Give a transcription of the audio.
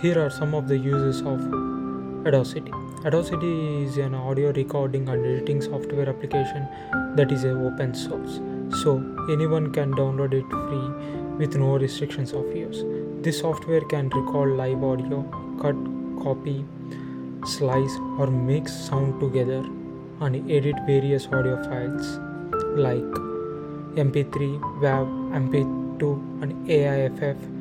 Here are some of the uses of Audacity. Audacity is an audio recording and editing software application that is a open source, so anyone can download it free with no restrictions of use. This software can record live audio, cut, copy, slice, or mix sound together and edit various audio files like MP3, WAV, MP2, and AIFF